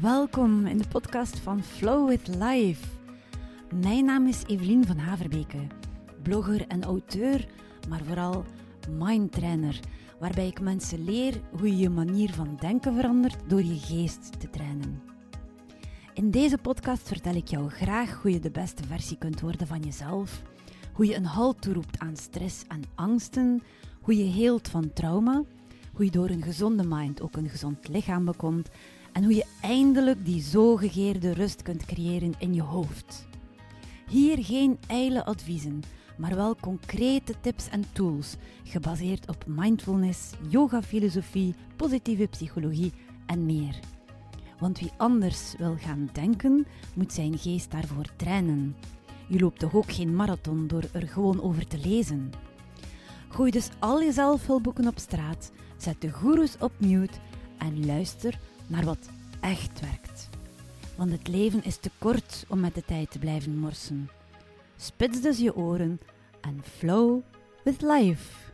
Welkom in de podcast van Flow with Life. Mijn naam is Evelien van Haverbeke, blogger en auteur, maar vooral mindtrainer, waarbij ik mensen leer hoe je je manier van denken verandert door je geest te trainen. In deze podcast vertel ik jou graag hoe je de beste versie kunt worden van jezelf, hoe je een halt toeroept aan stress en angsten, hoe je heelt van trauma, hoe je door een gezonde mind ook een gezond lichaam bekomt en hoe je eindelijk die zogegeerde rust kunt creëren in je hoofd. Hier geen ijle adviezen, maar wel concrete tips en tools gebaseerd op mindfulness, yoga-filosofie, positieve psychologie en meer. Want wie anders wil gaan denken, moet zijn geest daarvoor trainen. Je loopt toch ook geen marathon door er gewoon over te lezen. Gooi dus al je zelfhulpboeken op straat, zet de goeroes op mute en luister naar wat echt werkt. Want het leven is te kort om met de tijd te blijven morsen. Spits dus je oren en flow with life.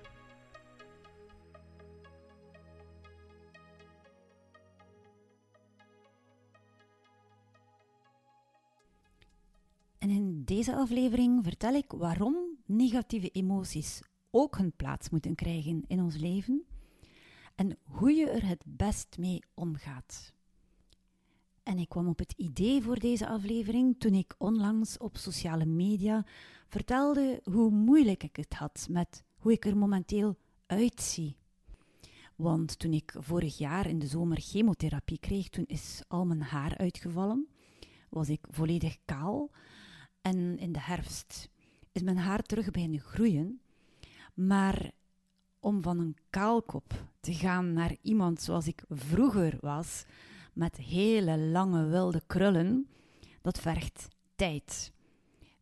En in deze aflevering vertel ik waarom negatieve emoties ook hun plaats moeten krijgen in ons leven en hoe je er het best mee omgaat. En ik kwam op het idee voor deze aflevering toen ik onlangs op sociale media vertelde hoe moeilijk ik het had met hoe ik er momenteel uitzie. Want toen ik vorig jaar in de zomer chemotherapie kreeg, toen is al mijn haar uitgevallen. Was ik volledig kaal. En in de herfst is mijn haar terug beginnen groeien. Maar om van een kaalkop te gaan naar iemand zoals ik vroeger was, met hele lange wilde krullen, dat vergt tijd.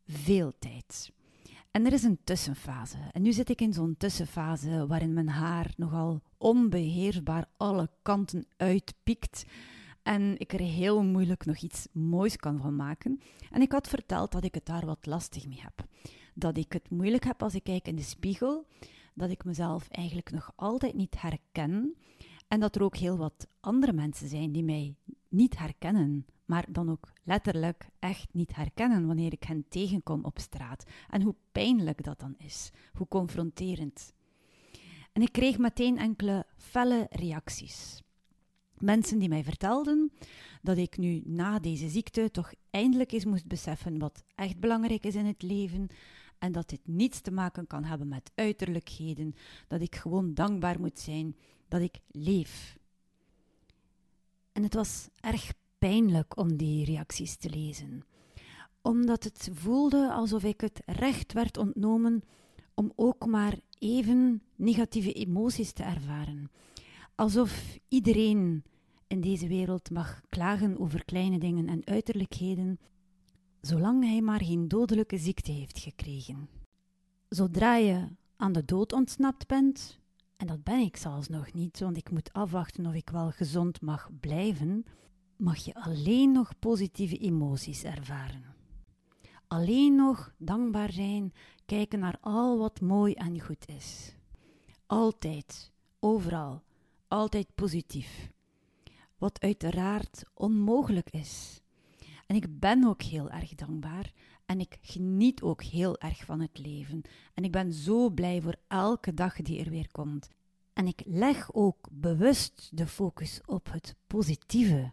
Veel tijd. En er is een tussenfase. En nu zit ik in zo'n tussenfase waarin mijn haar nogal onbeheersbaar alle kanten uitpiekt. En ik er heel moeilijk nog iets moois kan van maken. En ik had verteld dat ik het daar wat lastig mee heb. Dat ik het moeilijk heb als ik kijk in de spiegel. Dat ik mezelf eigenlijk nog altijd niet herken. En dat er ook heel wat andere mensen zijn die mij niet herkennen, maar dan ook letterlijk echt niet herkennen wanneer ik hen tegenkom op straat. En hoe pijnlijk dat dan is, hoe confronterend. En ik kreeg meteen enkele felle reacties. Mensen die mij vertelden dat ik nu na deze ziekte toch eindelijk eens moest beseffen wat echt belangrijk is in het leven en dat dit niets te maken kan hebben met uiterlijkheden, dat ik gewoon dankbaar moet zijn dat ik leef. En het was erg pijnlijk om die reacties te lezen, omdat het voelde alsof ik het recht werd ontnomen om ook maar even negatieve emoties te ervaren. Alsof iedereen in deze wereld mag klagen over kleine dingen en uiterlijkheden, zolang hij maar geen dodelijke ziekte heeft gekregen. Zodra je aan de dood ontsnapt bent, en dat ben ik zelfs nog niet, want ik moet afwachten of ik wel gezond mag blijven, mag je alleen nog positieve emoties ervaren. Alleen nog dankbaar zijn, kijken naar al wat mooi en goed is. Altijd, overal, altijd positief. Wat uiteraard onmogelijk is. En ik ben ook heel erg dankbaar en ik geniet ook heel erg van het leven. En ik ben zo blij voor elke dag die er weer komt. En ik leg ook bewust de focus op het positieve.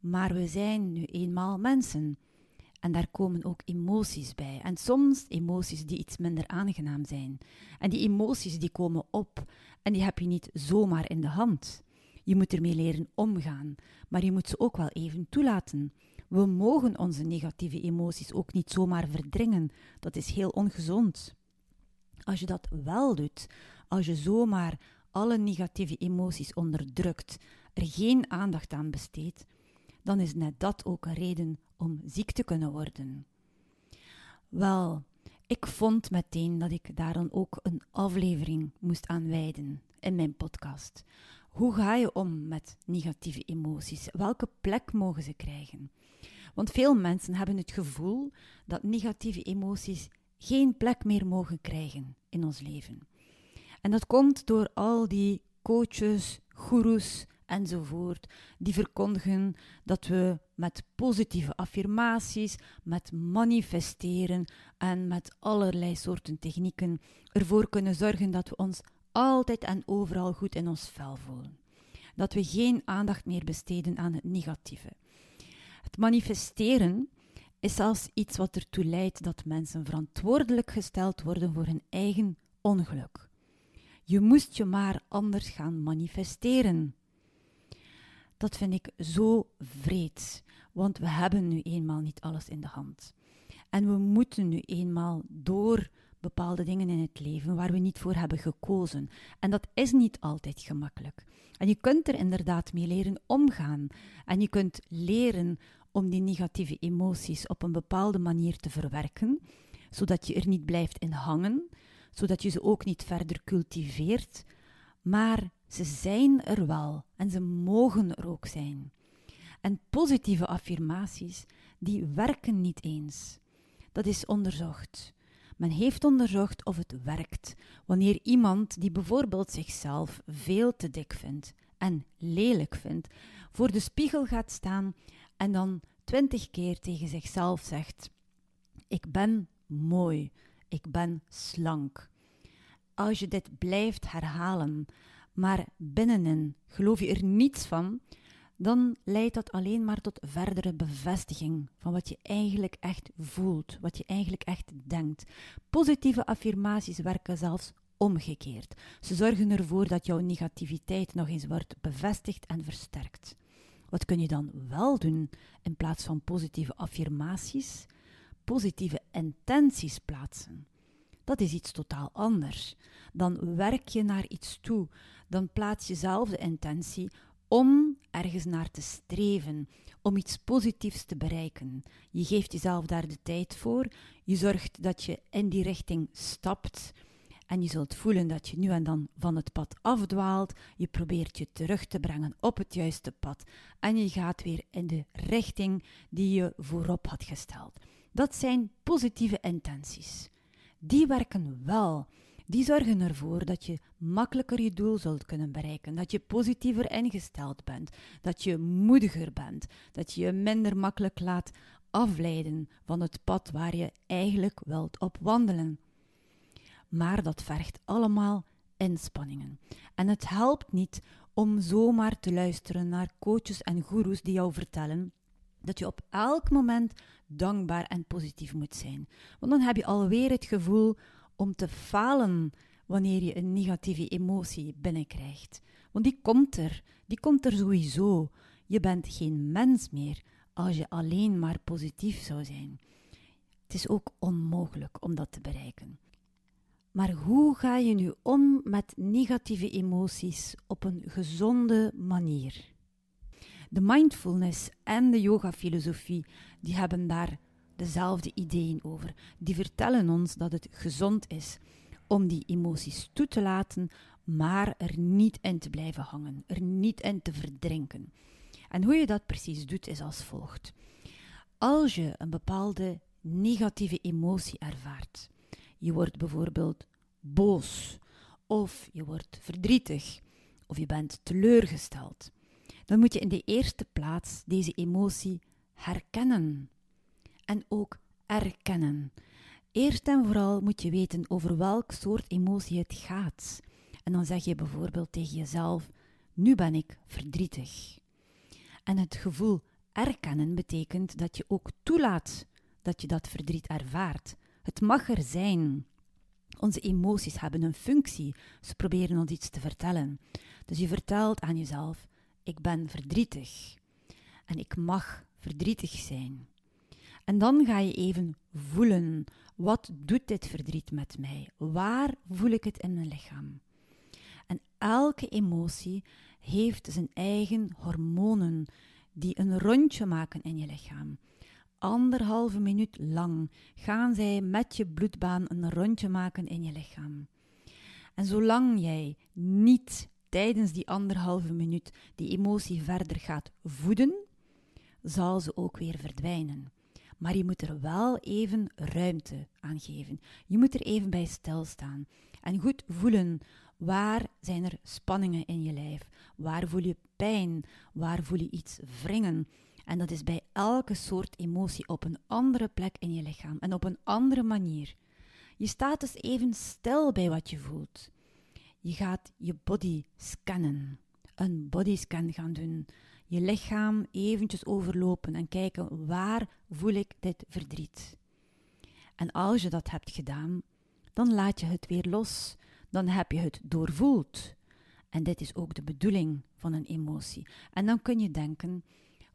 Maar we zijn nu eenmaal mensen. En daar komen ook emoties bij. En soms emoties die iets minder aangenaam zijn. En die emoties die komen op en die heb je niet zomaar in de hand. Je moet ermee leren omgaan, maar je moet ze ook wel even toelaten. We mogen onze negatieve emoties ook niet zomaar verdringen. Dat is heel ongezond. Als je dat wel doet, als je zomaar alle negatieve emoties onderdrukt, er geen aandacht aan besteedt, dan is net dat ook een reden om ziek te kunnen worden. Wel, ik vond meteen dat ik daar dan ook een aflevering moest aan wijden in mijn podcast. Hoe ga je om met negatieve emoties? Welke plek mogen ze krijgen? Want veel mensen hebben het gevoel dat negatieve emoties geen plek meer mogen krijgen in ons leven. En dat komt door al die coaches, goeroes enzovoort, die verkondigen dat we met positieve affirmaties, met manifesteren en met allerlei soorten technieken ervoor kunnen zorgen dat we ons altijd en overal goed in ons vel voelen. Dat we geen aandacht meer besteden aan het negatieve. Het manifesteren is zelfs iets wat ertoe leidt dat mensen verantwoordelijk gesteld worden voor hun eigen ongeluk. Je moest je maar anders gaan manifesteren. Dat vind ik zo vreed, want we hebben nu eenmaal niet alles in de hand. En we moeten nu eenmaal door bepaalde dingen in het leven waar we niet voor hebben gekozen. En dat is niet altijd gemakkelijk. En je kunt er inderdaad mee leren omgaan. En je kunt leren om die negatieve emoties op een bepaalde manier te verwerken, zodat je er niet blijft in hangen, zodat je ze ook niet verder cultiveert, maar ze zijn er wel en ze mogen er ook zijn. En positieve affirmaties, die werken niet eens. Dat is onderzocht. Men heeft onderzocht of het werkt wanneer iemand die bijvoorbeeld zichzelf veel te dik vindt en lelijk vindt, voor de spiegel gaat staan en dan twintig keer tegen zichzelf zegt: Ik ben mooi, ik ben slank. Als je dit blijft herhalen, maar binnenin geloof je er niets van, dan leidt dat alleen maar tot verdere bevestiging van wat je eigenlijk echt voelt, wat je eigenlijk echt denkt. Positieve affirmaties werken zelfs omgekeerd. Ze zorgen ervoor dat jouw negativiteit nog eens wordt bevestigd en versterkt. Wat kun je dan wel doen in plaats van positieve affirmaties? Positieve intenties plaatsen. Dat is iets totaal anders. Dan werk je naar iets toe. Dan plaats je zelf de intentie om ergens naar te streven, om iets positiefs te bereiken. Je geeft jezelf daar de tijd voor. Je zorgt dat je in die richting stapt. En je zult voelen dat je nu en dan van het pad afdwaalt. Je probeert je terug te brengen op het juiste pad. En je gaat weer in de richting die je voorop had gesteld. Dat zijn positieve intenties. Die werken wel. Die zorgen ervoor dat je makkelijker je doel zult kunnen bereiken, dat je positiever ingesteld bent, dat je moediger bent, dat je je minder makkelijk laat afleiden van het pad waar je eigenlijk wilt op wandelen maar dat vergt allemaal inspanningen. En het helpt niet om zomaar te luisteren naar coaches en goeroes die jou vertellen dat je op elk moment dankbaar en positief moet zijn. Want dan heb je alweer het gevoel om te falen wanneer je een negatieve emotie binnenkrijgt. Want die komt er, die komt er sowieso. Je bent geen mens meer als je alleen maar positief zou zijn. Het is ook onmogelijk om dat te bereiken. Maar hoe ga je nu om met negatieve emoties op een gezonde manier? De mindfulness en de yoga-filosofie die hebben daar dezelfde ideeën over. Die vertellen ons dat het gezond is om die emoties toe te laten, maar er niet in te blijven hangen, er niet in te verdrinken. En hoe je dat precies doet is als volgt. Als je een bepaalde negatieve emotie ervaart, je wordt bijvoorbeeld boos, of je wordt verdrietig, of je bent teleurgesteld. Dan moet je in de eerste plaats deze emotie herkennen en ook erkennen. Eerst en vooral moet je weten over welk soort emotie het gaat. En dan zeg je bijvoorbeeld tegen jezelf: Nu ben ik verdrietig. En het gevoel erkennen betekent dat je ook toelaat dat je dat verdriet ervaart. Het mag er zijn. Onze emoties hebben een functie. Ze proberen ons iets te vertellen. Dus je vertelt aan jezelf: Ik ben verdrietig. En ik mag verdrietig zijn. En dan ga je even voelen: wat doet dit verdriet met mij? Waar voel ik het in mijn lichaam? En elke emotie heeft zijn eigen hormonen die een rondje maken in je lichaam. Anderhalve minuut lang gaan zij met je bloedbaan een rondje maken in je lichaam. En zolang jij niet tijdens die anderhalve minuut die emotie verder gaat voeden, zal ze ook weer verdwijnen. Maar je moet er wel even ruimte aan geven. Je moet er even bij stilstaan en goed voelen waar zijn er spanningen in je lijf, waar voel je pijn, waar voel je iets wringen. En dat is bij elke soort emotie op een andere plek in je lichaam en op een andere manier. Je staat dus even stil bij wat je voelt. Je gaat je body scannen, een bodyscan gaan doen. Je lichaam eventjes overlopen en kijken waar voel ik dit verdriet. En als je dat hebt gedaan, dan laat je het weer los. Dan heb je het doorvoeld. En dit is ook de bedoeling van een emotie. En dan kun je denken: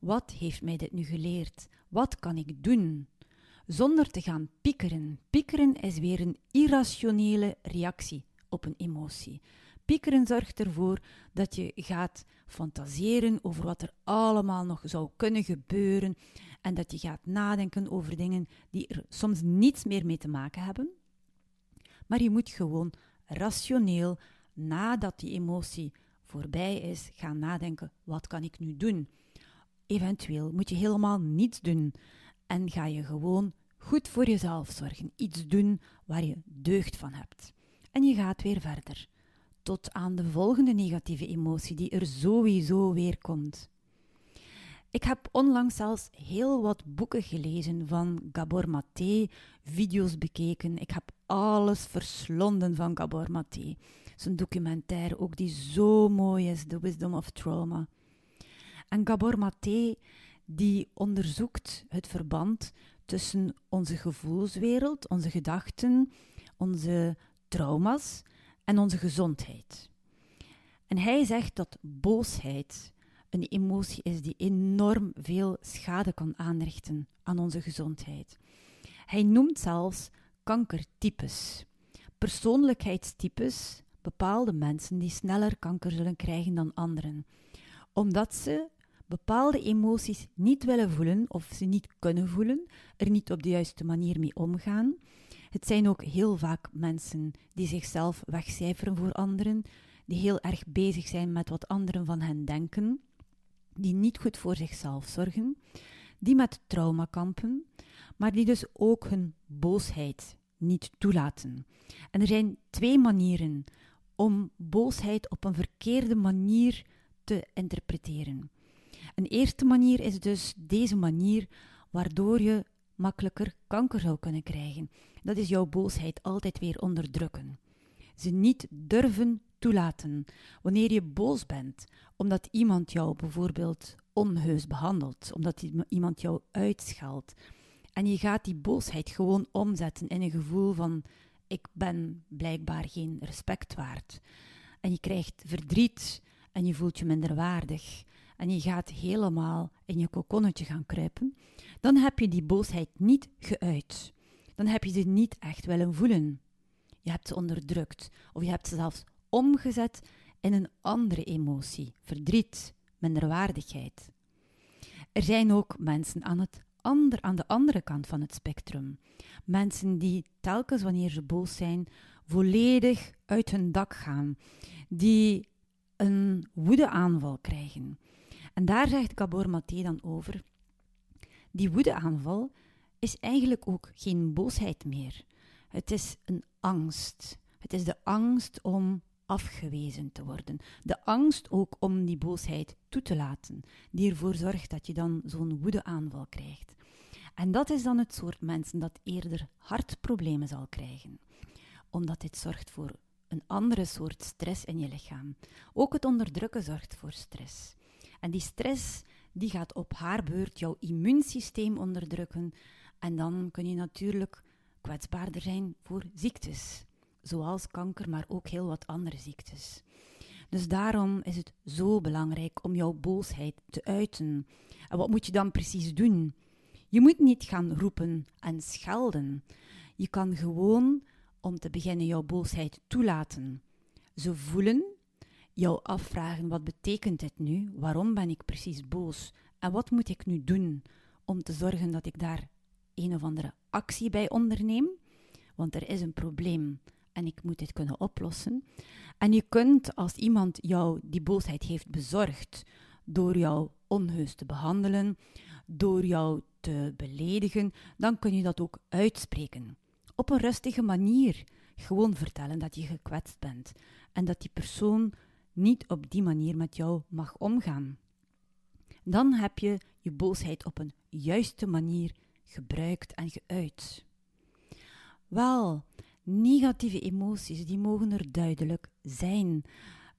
wat heeft mij dit nu geleerd? Wat kan ik doen? Zonder te gaan piekeren. Piekeren is weer een irrationele reactie op een emotie. Piekeren zorgt ervoor dat je gaat fantaseren over wat er allemaal nog zou kunnen gebeuren en dat je gaat nadenken over dingen die er soms niets meer mee te maken hebben. Maar je moet gewoon rationeel, nadat die emotie voorbij is, gaan nadenken: wat kan ik nu doen? Eventueel moet je helemaal niets doen en ga je gewoon goed voor jezelf zorgen. Iets doen waar je deugd van hebt. En je gaat weer verder. Tot aan de volgende negatieve emotie die er sowieso weer komt. Ik heb onlangs zelfs heel wat boeken gelezen van Gabor Maté, video's bekeken. Ik heb alles verslonden van Gabor Maté. Zijn documentaire ook die zo mooi is, The Wisdom of Trauma. En Gabor Maté die onderzoekt het verband tussen onze gevoelswereld, onze gedachten, onze trauma's en onze gezondheid. En hij zegt dat boosheid een emotie is die enorm veel schade kan aanrichten aan onze gezondheid. Hij noemt zelfs kankertypes, persoonlijkheidstypes, bepaalde mensen die sneller kanker zullen krijgen dan anderen, omdat ze bepaalde emoties niet willen voelen of ze niet kunnen voelen, er niet op de juiste manier mee omgaan. Het zijn ook heel vaak mensen die zichzelf wegcijferen voor anderen, die heel erg bezig zijn met wat anderen van hen denken, die niet goed voor zichzelf zorgen, die met trauma kampen, maar die dus ook hun boosheid niet toelaten. En er zijn twee manieren om boosheid op een verkeerde manier te interpreteren. Een eerste manier is dus deze manier waardoor je makkelijker kanker zou kunnen krijgen. Dat is jouw boosheid altijd weer onderdrukken. Ze niet durven toelaten. Wanneer je boos bent omdat iemand jou bijvoorbeeld onheus behandelt, omdat iemand jou uitscheldt, en je gaat die boosheid gewoon omzetten in een gevoel van ik ben blijkbaar geen respect waard. En je krijgt verdriet en je voelt je minderwaardig en je gaat helemaal in je kokonnetje gaan kruipen, dan heb je die boosheid niet geuit. Dan heb je ze niet echt willen voelen. Je hebt ze onderdrukt of je hebt ze zelfs omgezet in een andere emotie, verdriet, minderwaardigheid. Er zijn ook mensen aan, het ander, aan de andere kant van het spectrum. Mensen die telkens wanneer ze boos zijn, volledig uit hun dak gaan, die een woedeaanval krijgen. En daar zegt Gabor Maté dan over. Die woedeaanval is eigenlijk ook geen boosheid meer. Het is een angst. Het is de angst om afgewezen te worden. De angst ook om die boosheid toe te laten, die ervoor zorgt dat je dan zo'n woedeaanval krijgt. En dat is dan het soort mensen dat eerder hartproblemen zal krijgen, omdat dit zorgt voor een andere soort stress in je lichaam. Ook het onderdrukken zorgt voor stress. En die stress die gaat op haar beurt jouw immuunsysteem onderdrukken. En dan kun je natuurlijk kwetsbaarder zijn voor ziektes, zoals kanker, maar ook heel wat andere ziektes. Dus daarom is het zo belangrijk om jouw boosheid te uiten. En wat moet je dan precies doen? Je moet niet gaan roepen en schelden. Je kan gewoon, om te beginnen, jouw boosheid toelaten. Ze voelen jou afvragen: wat betekent dit nu? Waarom ben ik precies boos? En wat moet ik nu doen om te zorgen dat ik daar een of andere actie bij onderneem, want er is een probleem en ik moet dit kunnen oplossen. En je kunt, als iemand jou die boosheid heeft bezorgd, door jou onheus te behandelen, door jou te beledigen, dan kun je dat ook uitspreken. Op een rustige manier. Gewoon vertellen dat je gekwetst bent en dat die persoon niet op die manier met jou mag omgaan. Dan heb je je boosheid op een juiste manier gebruikt en geuit. Wel, negatieve emoties, die mogen er duidelijk zijn.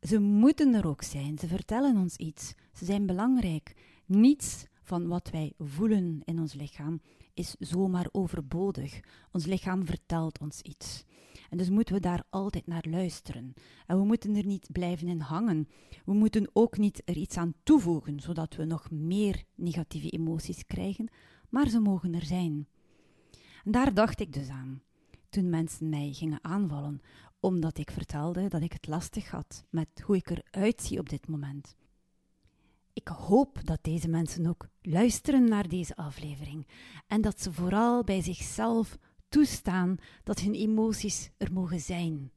Ze moeten er ook zijn, ze vertellen ons iets, ze zijn belangrijk. Niets van wat wij voelen in ons lichaam is zomaar overbodig. Ons lichaam vertelt ons iets. En dus moeten we daar altijd naar luisteren. En we moeten er niet blijven in hangen. We moeten ook niet er iets aan toevoegen, zodat we nog meer negatieve emoties krijgen, maar ze mogen er zijn. En daar dacht ik dus aan, toen mensen mij gingen aanvallen, omdat ik vertelde dat ik het lastig had met hoe ik eruit zie op dit moment. Ik hoop dat deze mensen ook luisteren naar deze aflevering en dat ze vooral bij zichzelf toestaan dat hun emoties er mogen zijn.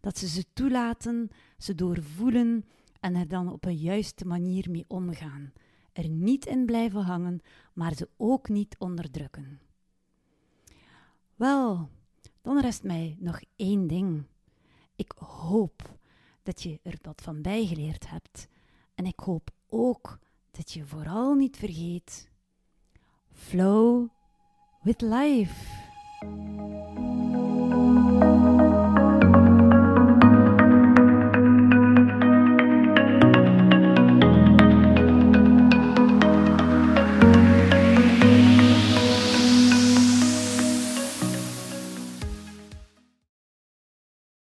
Dat ze ze toelaten, ze doorvoelen en er dan op een juiste manier mee omgaan. Er niet in blijven hangen, maar ze ook niet onderdrukken. Wel, dan rest mij nog één ding. Ik hoop dat je er wat van bijgeleerd hebt. En ik hoop ook dat je vooral niet vergeet: flow with life. Thank you.